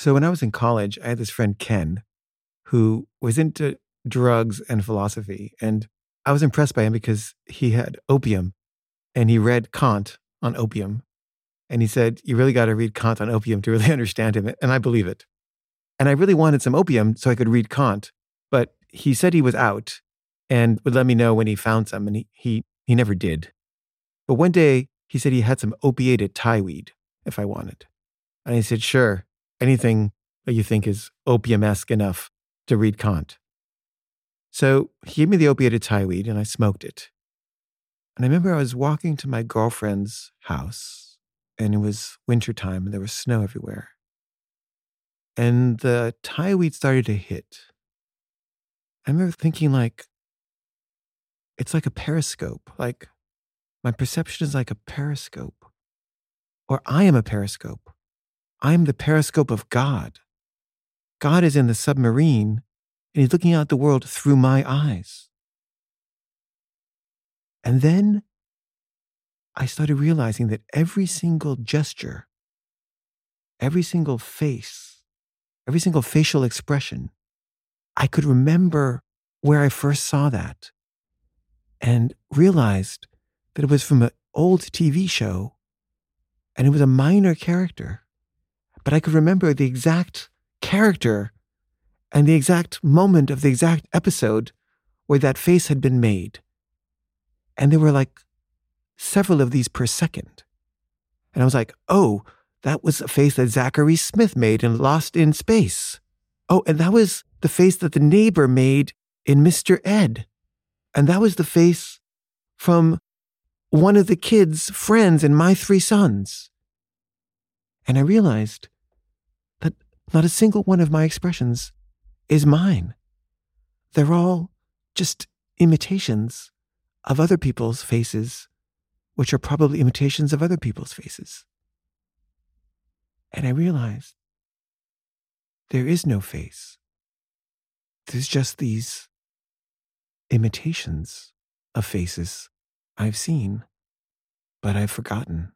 So when I was in college, I had this friend, Ken, who was into drugs and philosophy. And I was impressed by him because he had opium and he read Kant on opium. And he said, You really got to read Kant on opium to really understand him. And I believe it. And I really wanted some opium so I could read Kant. But he said he was out and would let me know when he found some. And he, he, he never did. But one day he said he had some opiated Thai weed if I wanted. And I said, Sure, anything that you think is opium esque enough to read Kant. So he gave me the opiated Thai weed and I smoked it. And I remember I was walking to my girlfriend's house and it was wintertime and there was snow everywhere. And the Thai weed started to hit. I remember thinking like, it's like a periscope. Like my perception is like a periscope. Or I am a periscope. I am the periscope of God. God is in the submarine and he's looking out the world through my eyes. And then I started realizing that every single gesture, every single face, every single facial expression, I could remember where I first saw that and realized that it was from an old TV show and it was a minor character. But I could remember the exact character and the exact moment of the exact episode where that face had been made. And there were like several of these per second. And I was like, oh, that was a face that Zachary Smith made in Lost in Space. Oh, and that was the face that the neighbor made in Mr. Ed. And that was the face from one of the kids' friends in My Three Sons. And I realized that not a single one of my expressions is mine. They're all just imitations of other people's faces, which are probably imitations of other people's faces. And I realized there is no face. There's just these imitations of faces I've seen, but I've forgotten.